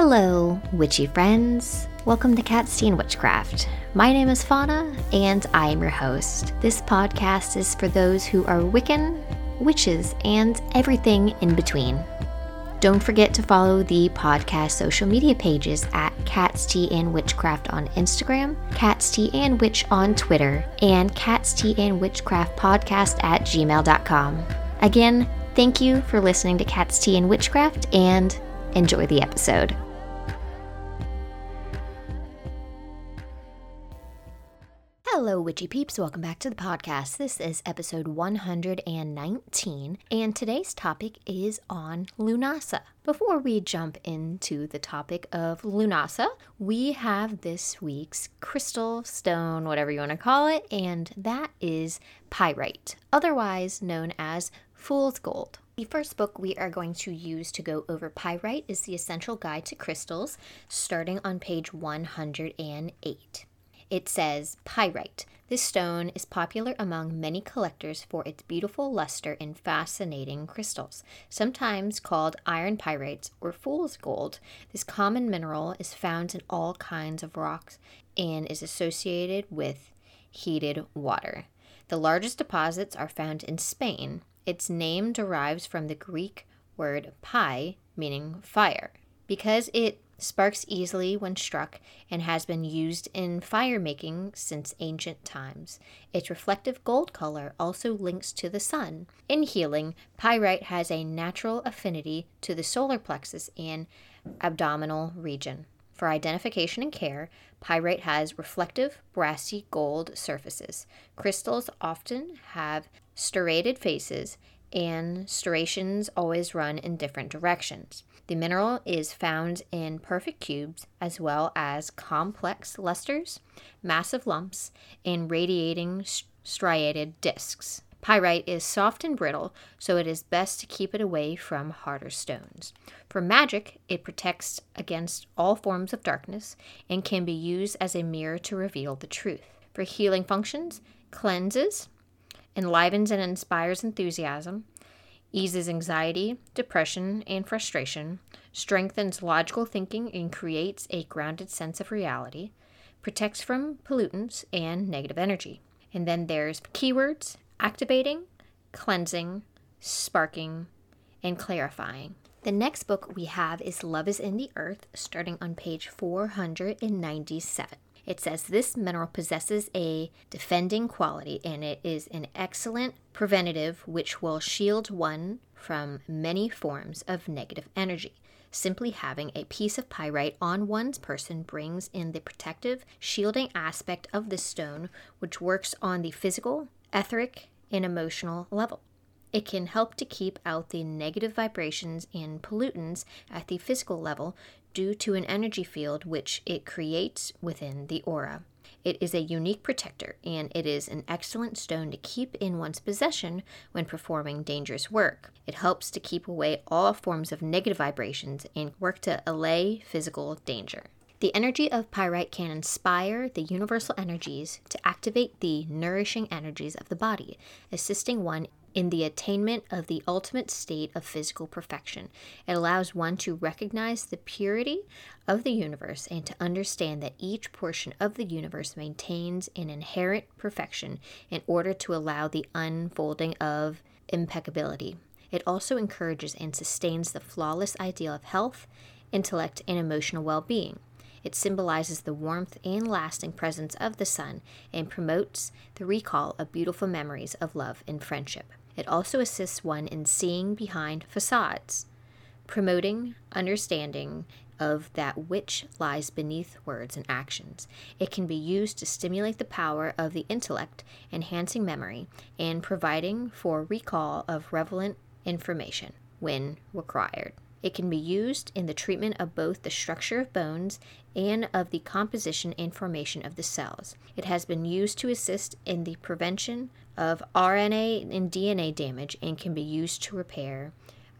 Hello, witchy friends. Welcome to Cat's Tea and Witchcraft. My name is Fauna, and I am your host. This podcast is for those who are Wiccan, witches, and everything in between. Don't forget to follow the podcast social media pages at Cat's Tea and Witchcraft on Instagram, Cat's Tea and Witch on Twitter, and Cat's Tea and Witchcraft podcast at gmail.com. Again, thank you for listening to Cat's Tea and Witchcraft and enjoy the episode. Witchy peeps. Welcome back to the podcast. This is episode 119, and today's topic is on Lughnasadh. Before we jump into the topic of Lughnasadh, we have this week's crystal, stone, whatever you want to call it, and that is pyrite, otherwise known as fool's gold. The first book we are going to use to go over pyrite is The Essential Guide to Crystals, starting on page 108. It says pyrite. This stone is popular among many collectors for its beautiful luster and fascinating crystals. Sometimes called iron pyrites or fool's gold, this common mineral is found in all kinds of rocks and is associated with heated water. The largest deposits are found in Spain. Its name derives from the Greek word py, meaning fire. Because it sparks easily when struck, and has been used in fire making since ancient times. Its reflective gold color also links to the sun. In healing, pyrite has a natural affinity to the solar plexus and abdominal region. For identification and care, pyrite has reflective, brassy gold surfaces. Crystals often have striated faces, and striations always run in different directions. The mineral is found in perfect cubes as well as complex lusters, massive lumps, and radiating striated discs. Pyrite is soft and brittle, so it is best to keep it away from harder stones. For magic, it protects against all forms of darkness and can be used as a mirror to reveal the truth. For healing functions, cleanses, enlivens and inspires enthusiasm, eases anxiety, depression, and frustration, strengthens logical thinking and creates a grounded sense of reality, protects from pollutants and negative energy. And then there's keywords activating, cleansing, sparking, and clarifying. The next book we have is Love is in the Earth, starting on page 497. It says this mineral possesses a defending quality and it is an excellent preventative which will shield one from many forms of negative energy. Simply having a piece of pyrite on one's person brings in the protective, shielding aspect of the stone, which works on the physical, etheric, and emotional level. It can help to keep out the negative vibrations and pollutants at the physical level due to an energy field which it creates within the aura. It is a unique protector, and it is an excellent stone to keep in one's possession when performing dangerous work. It helps to keep away all forms of negative vibrations and work to allay physical danger. The energy of pyrite can inspire the universal energies to activate the nourishing energies of the body, assisting one in the attainment of the ultimate state of physical perfection. It allows one to recognize the purity of the universe and to understand that each portion of the universe maintains an inherent perfection in order to allow the unfolding of impeccability. It also encourages and sustains the flawless ideal of health, intellect, and emotional well being. It symbolizes the warmth and lasting presence of the sun and promotes the recall of beautiful memories of love and friendship. It also assists one in seeing behind facades, promoting understanding of that which lies beneath words and actions. It can be used to stimulate the power of the intellect, enhancing memory, and providing for recall of relevant information when required. It can be used in the treatment of both the structure of bones and of the composition and formation of the cells. It has been used to assist in the prevention of RNA and DNA damage and can be used to repair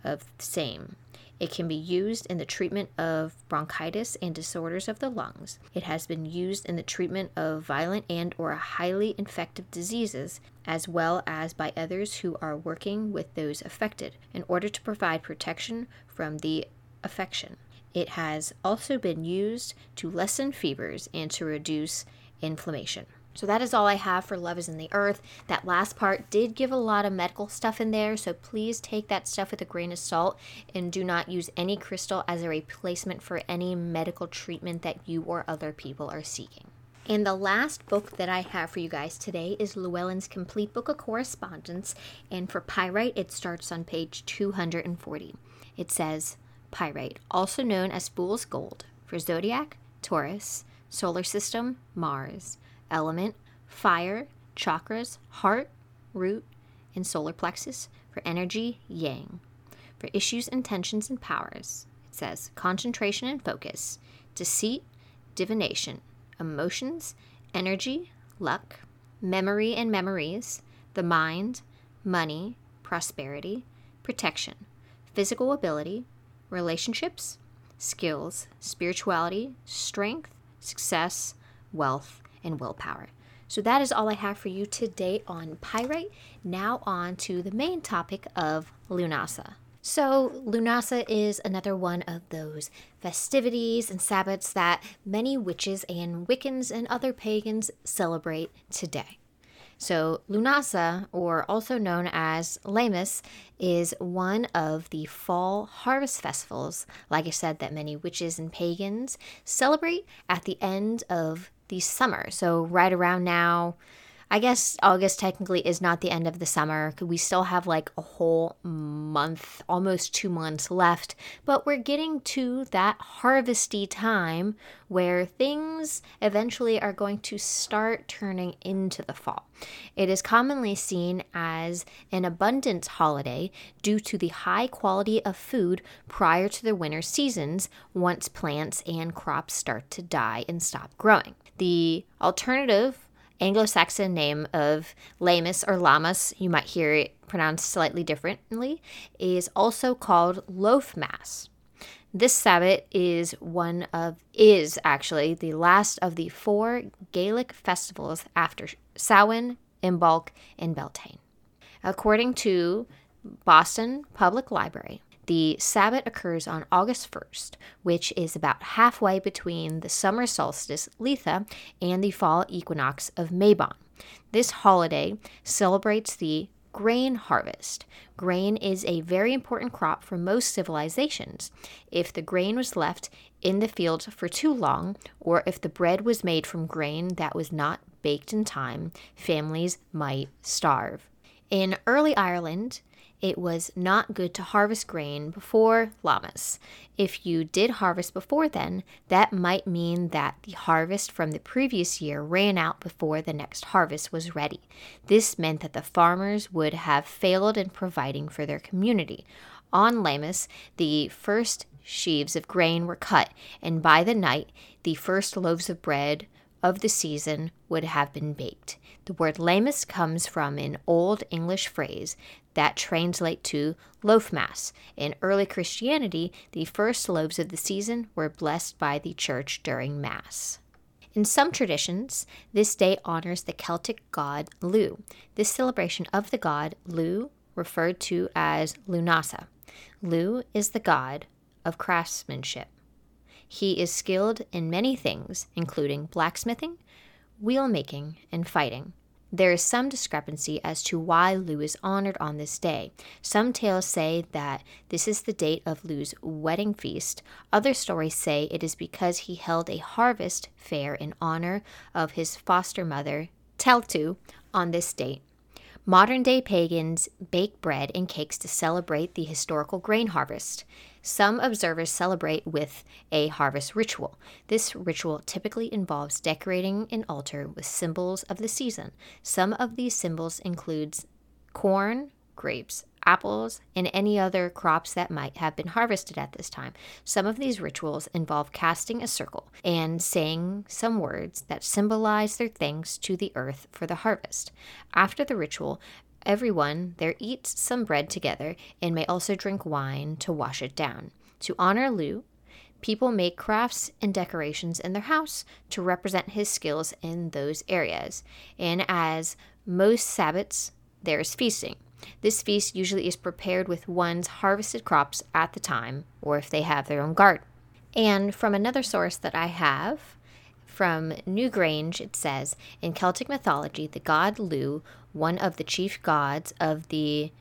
of the same. It can be used in the treatment of bronchitis and disorders of the lungs. It has been used in the treatment of violent and or highly infective diseases as well as by others who are working with those affected in order to provide protection from the affection. It has also been used to lessen fevers and to reduce inflammation. So that is all I have for Love is in the Earth. That last part did give a lot of medical stuff in there, so please take that stuff with a grain of salt and do not use any crystal as a replacement for any medical treatment that you or other people are seeking. And the last book that I have for you guys today is Llewellyn's Complete Book of Correspondence. And for pyrite, it starts on page 240. It says, Pyrite, also known as fool's gold, for zodiac, Taurus, solar system, Mars element, fire, chakras, heart, root, and solar plexus. For energy, yang. For issues, intentions, and powers, it says concentration and focus, deceit, divination, emotions, energy, luck, memory and memories, the mind, money, prosperity, protection, physical ability, relationships, skills, spirituality, strength, success, wealth, and willpower. So that is all I have for you today on pyrite. Now on to the main topic of Lughnasadh. So, Lughnasadh is another one of those festivities and Sabbats that many witches and Wiccans and other pagans celebrate today. So, Lughnasadh, or also known as Lammas, is one of the fall harvest festivals, like I said, that many witches and pagans celebrate at the end of the summer. So, right around now, I guess August technically is not the end of the summer. We still have like a whole month, almost two months left, but we're getting to that harvesty time where things eventually are going to start turning into the fall. It is commonly seen as an abundance holiday due to the high quality of food prior to the winter seasons once plants and crops start to die and stop growing. The alternative Anglo Saxon name of Lammas or Lammas, you might hear it pronounced slightly differently, is also called Loaf Mass. This Sabbat is one of is actually the last of the four Gaelic festivals after Samhain, Imbolc, and Beltane. According to Boston Public Library, the Sabbat occurs on August 1st, which is about halfway between the summer solstice, Litha, and the fall equinox of Mabon. This holiday celebrates the grain harvest. Grain is a very important crop for most civilizations. If the grain was left in the fields for too long, or if the bread was made from grain that was not baked in time, families might starve. In early Ireland, it was not good to harvest grain before Lammas. If you did harvest before then, that might mean that the harvest from the previous year ran out before the next harvest was ready. This meant that the farmers would have failed in providing for their community. On Lammas, the first sheaves of grain were cut, and by the night, the first loaves of bread of the season would have been baked. The word Lammas comes from an Old English phrase that translates to loaf mass. In early Christianity, the first loaves of the season were blessed by the church during Mass. In some traditions, this day honors the Celtic god Lugh. This celebration of the god Lugh, referred to as Lughnasadh, Lugh is the god of craftsmanship. He is skilled in many things, including blacksmithing, wheel making, and fighting. There is some discrepancy as to why Lugh is honored on this day. Some tales say that this is the date of Lugh's wedding feast. Other stories say it is because he held a harvest fair in honor of his foster mother, Tailtiu, on this date. Modern day pagans bake bread and cakes to celebrate the historical grain harvest. Some observers celebrate with a harvest ritual. This ritual typically involves decorating an altar with symbols of the season. Some of these symbols includes corn, grapes, apples, and any other crops that might have been harvested at this time. Some of these rituals involve casting a circle and saying some words that symbolize their thanks to the earth for the harvest. After the ritual, everyone there eats some bread together and may also drink wine to wash it down. To honor Lugh, people make crafts and decorations in their house to represent his skills in those areas. And as most Sabbats, there is feasting. This feast usually is prepared with one's harvested crops at the time, or if they have their own garden. And from another source that I have, from Newgrange, it says In Celtic mythology, the god Lugh, one of the chief gods of the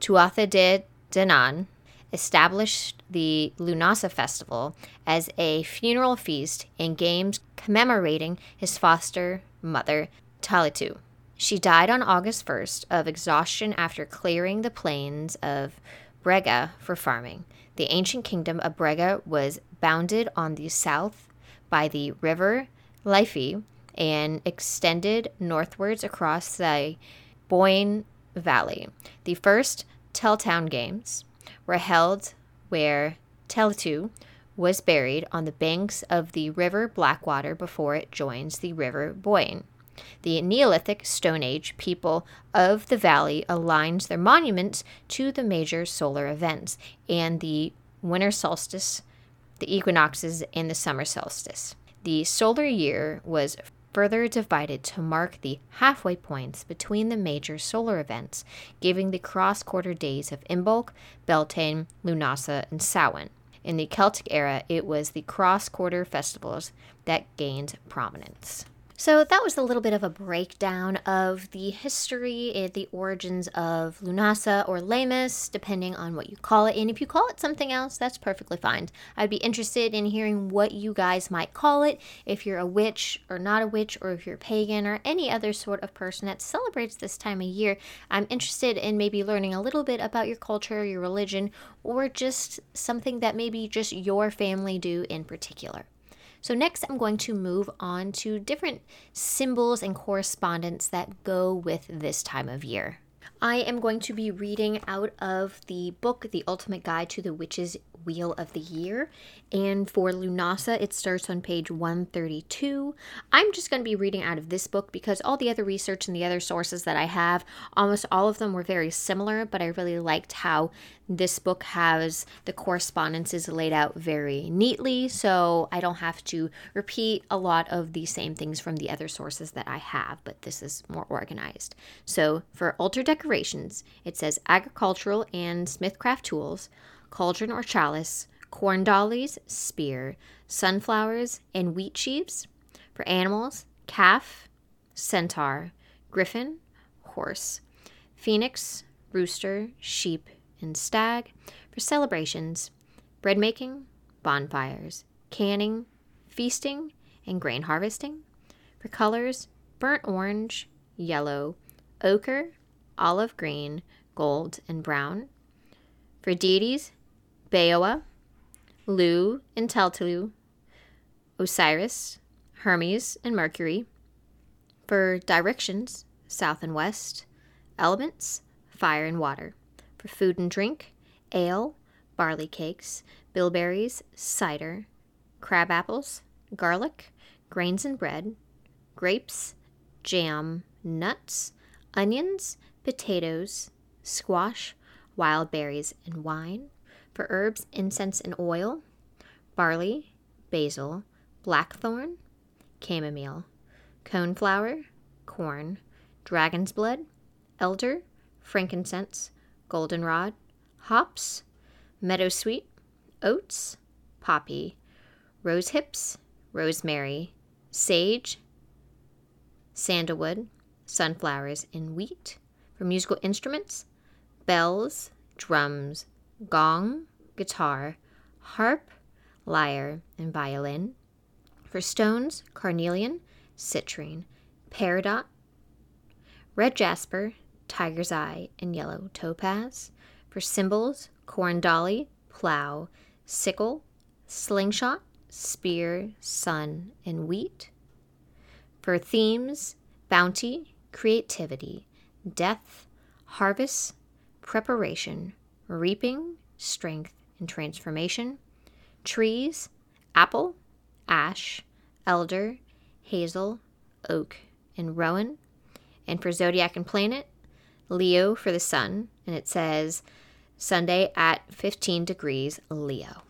Tuatha De Danann, established the Lughnasadh festival as a funeral feast and games commemorating his foster mother, Tailtiu. She died on August 1st of exhaustion after clearing the plains of Brega for farming. The ancient kingdom of Brega was bounded on the south by the river Liffey and extended northwards across the Boyne Valley. The first Telltown Games were held where Tailtiu was buried on the banks of the river Blackwater before it joins the river Boyne. The Neolithic Stone Age people of the valley aligned their monuments to the major solar events and the winter solstice, the equinoxes, and the summer solstice. The solar year was further divided to mark the halfway points between the major solar events, giving the cross quarter days of Imbolc, Beltane, Lughnasadh, and Samhain. In the Celtic era, it was the cross quarter festivals that gained prominence. So that was a little bit of a breakdown of the history eh, the origins of Lughnasadh or Lammas, depending on what you call it. And if you call it something else, that's perfectly fine. I'd be interested in hearing what you guys might call it, if you're a witch or not a witch, or if you're pagan or any other sort of person that celebrates this time of year. I'm interested in maybe learning a little bit about your culture, your religion, or just something that maybe just your family do in particular. So next I'm going to move on to different symbols and correspondence that go with this time of year. I am going to be reading out of the book, The Ultimate Guide to the Witch's Wheel of the Year. And for Lughnasadh, it starts on page 132. I'm just going to be reading out of this book because all the other research and the other sources that I have, almost all of them were very similar, but I really liked how this book has the correspondences laid out very neatly, so I don't have to repeat a lot of the same things from the other sources that I have, but this is more organized. So for altar decorations, it says agricultural and smithcraft tools, cauldron or chalice, corn dollies, spear, sunflowers, and wheat sheaves. For animals, calf, centaur, griffin, horse, phoenix, rooster, sheep, and stag. For celebrations, bread making, bonfires, canning, feasting, and grain harvesting. For colors, burnt orange, yellow, ochre, olive green, gold, and brown. For deities, Baoa, Lugh and Teltulu, Osiris, Hermes, and Mercury. For directions, south and west. Elements, fire and water. For food and drink, ale, barley cakes, bilberries, cider, crab apples, garlic, grains and bread, grapes, jam, nuts, onions, potatoes, squash, wild berries, and wine for herbs, incense, and oil, barley, basil, blackthorn, chamomile, coneflower, corn, dragon's blood, elder, frankincense, goldenrod, hops, meadowsweet, oats, poppy, rose hips, rosemary, sage, sandalwood, sunflowers, and wheat. For musical instruments, bells, drums, gong, guitar, harp, lyre, and violin. For stones, carnelian, citrine, peridot, red jasper, tiger's eye, and yellow topaz. For symbols, corn dolly, plow, sickle, slingshot, spear, sun, and wheat. For themes, bounty, creativity, death, harvest, preparation, reaping, strength, and transformation. Trees, apple, ash, elder, hazel, oak, and rowan. And for zodiac and planet, Leo for the sun, and it says Sunday at 15 degrees Leo.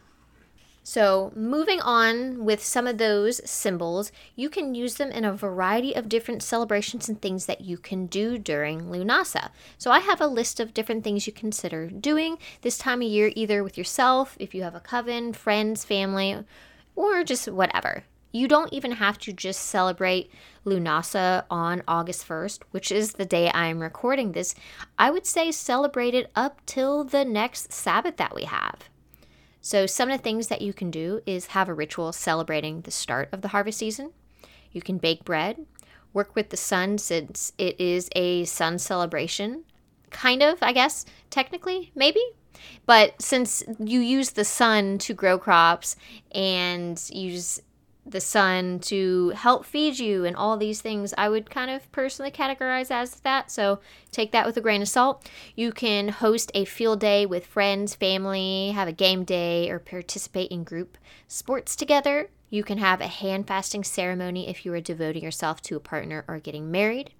So, moving on with some of those symbols, you can use them in a variety of different celebrations and things that you can do during Lughnasadh. So, I have a list of different things you consider doing this time of year, either with yourself, if you have a coven, friends, family, or just whatever. You don't even have to just celebrate Lughnasadh on August 1st, which is the day I'm recording this. I would say celebrate it up till the next Sabbath that we have. So, some of the things that you can do is have a ritual celebrating the start of the harvest season. You can bake bread, work with the sun since it is a sun celebration. Kind of, I guess, technically, maybe. But since you use the sun to grow crops and use the sun to help feed you and all these things i would kind of personally categorize as that. So take that with a grain of salt. You can host a field day with friends family have a game day or participate in group sports together. You can have a hand fasting ceremony if you are devoting yourself to a partner or getting married.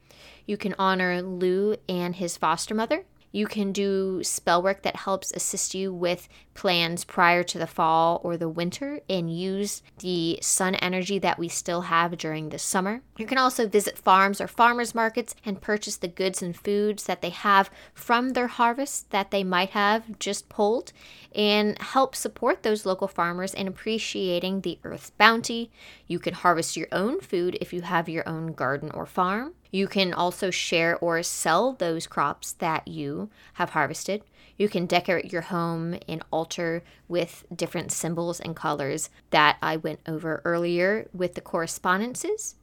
You can honor Lugh and his foster mother you can do spell work that helps assist you with plans prior to the fall or the winter and use the sun energy that we still have during the summer. You can also visit farms or farmers markets and purchase the goods and foods that they have from their harvest that they might have just pulled and help support those local farmers in appreciating the earth's bounty. You can harvest your own food if you have your own garden or farm. You can also share or sell those crops that you have harvested. You can decorate your home and altar with different symbols and colors that I went over earlier with the correspondences.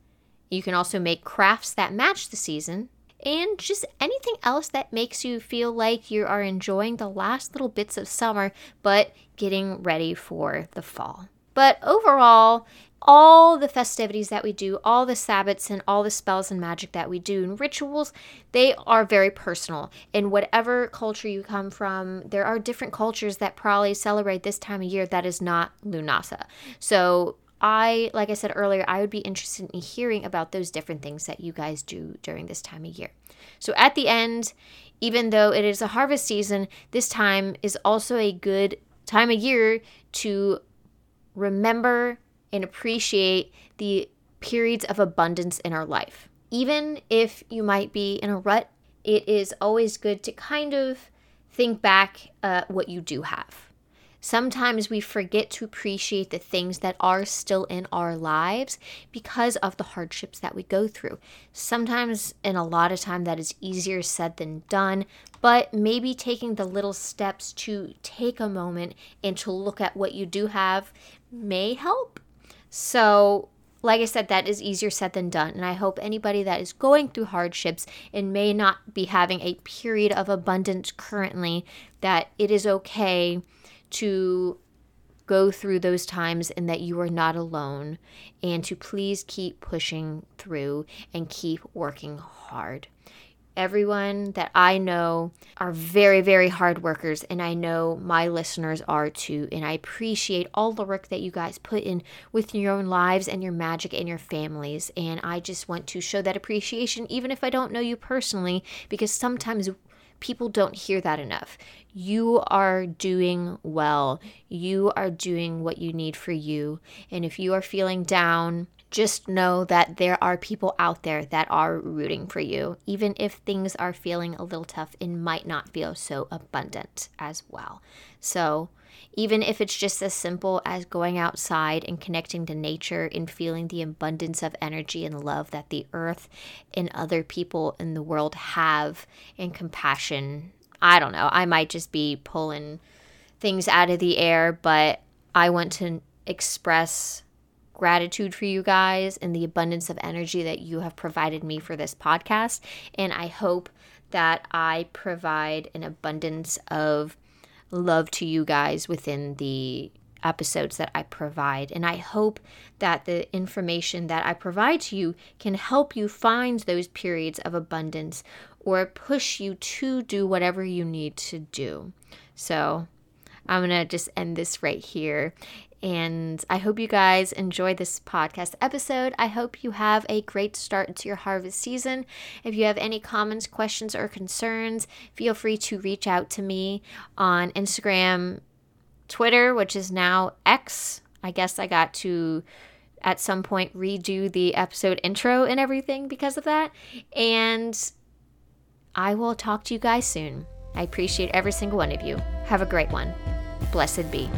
You can also make crafts that match the season and just anything else that makes you feel like you are enjoying the last little bits of summer but getting ready for the fall. But overall, all the festivities that we do, all the Sabbats and all the spells and magic that we do and rituals, they are very personal. In whatever culture you come from, there are different cultures that probably celebrate this time of year that is not Lughnasadh. So I, like I said earlier, I would be interested in hearing about those different things that you guys do during this time of year. So at the end, even though it is a harvest season, this time is also a good time of year to remember and appreciate the periods of abundance in our life. Even if you might be in a rut, it is always good to kind of think back at what you do have. Sometimes we forget to appreciate the things that are still in our lives because of the hardships that we go through. Sometimes, and a lot of time, that is easier said than done, but maybe taking the little steps to take a moment and to look at what you do have may help. So, like I said, that is easier said than done. And I hope anybody that is going through hardships and may not be having a period of abundance currently, that it is okay to go through those times and that you are not alone and to please keep pushing through and keep working hard everyone that I know are very, very hard workers, and I know my listeners are too. And I appreciate all the work that you guys put in with your own lives and your magic and your families. And I just want to show that appreciation, even if I don't know you personally, because sometimes people don't hear that enough. You are doing well. You are doing what you need for you. And if you are feeling down, just know that there are people out there that are rooting for you. Even if things are feeling a little tough, it might not feel so abundant as well. So, even if it's just as simple as going outside and connecting to nature and feeling the abundance of energy and love that the earth and other people in the world have and compassion. I don't know. I might just be pulling things out of the air, but I want to express gratitude for you guys and the abundance of energy that you have provided me for this podcast. And I hope that I provide an abundance of love to you guys within the episodes that I provide. And I hope that the information that I provide to you can help you find those periods of abundance or push you to do whatever you need to do. So I'm going to just end this right here. And I hope you guys enjoy this podcast episode. I hope you have a great start to your harvest season. If you have any comments, questions, or concerns, feel free to reach out to me on Instagram Twitter, which is now X. I guess I got to at some point redo the episode intro and everything because of that. And I will talk to you guys soon. I appreciate every single one of you. Have a great one. Blessed be.